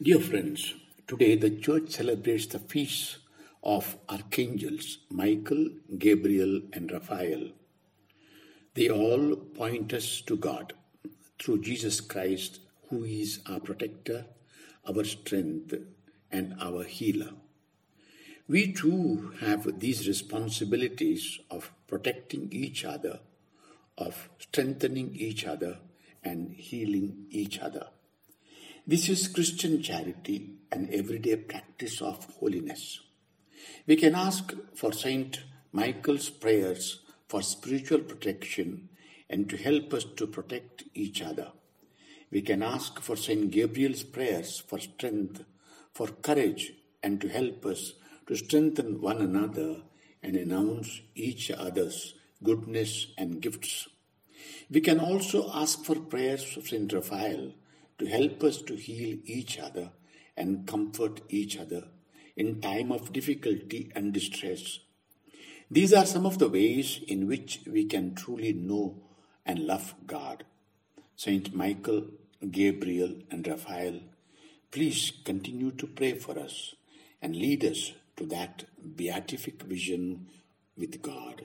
Dear friends, today the church celebrates the feasts of archangels Michael, Gabriel, and Raphael. They all point us to God through Jesus Christ, who is our protector, our strength, and our healer. We too have these responsibilities of protecting each other, of strengthening each other, and healing each other. This is Christian charity and everyday practice of holiness. We can ask for Saint Michael's prayers for spiritual protection and to help us to protect each other. We can ask for Saint Gabriel's prayers for strength, for courage, and to help us to strengthen one another and announce each other's goodness and gifts. We can also ask for prayers of Saint Raphael to help us to heal each other and comfort each other in time of difficulty and distress. These are some of the ways in which we can truly know and love God. Saint Michael, Gabriel, and Raphael, please continue to pray for us and lead us to that beatific vision with God.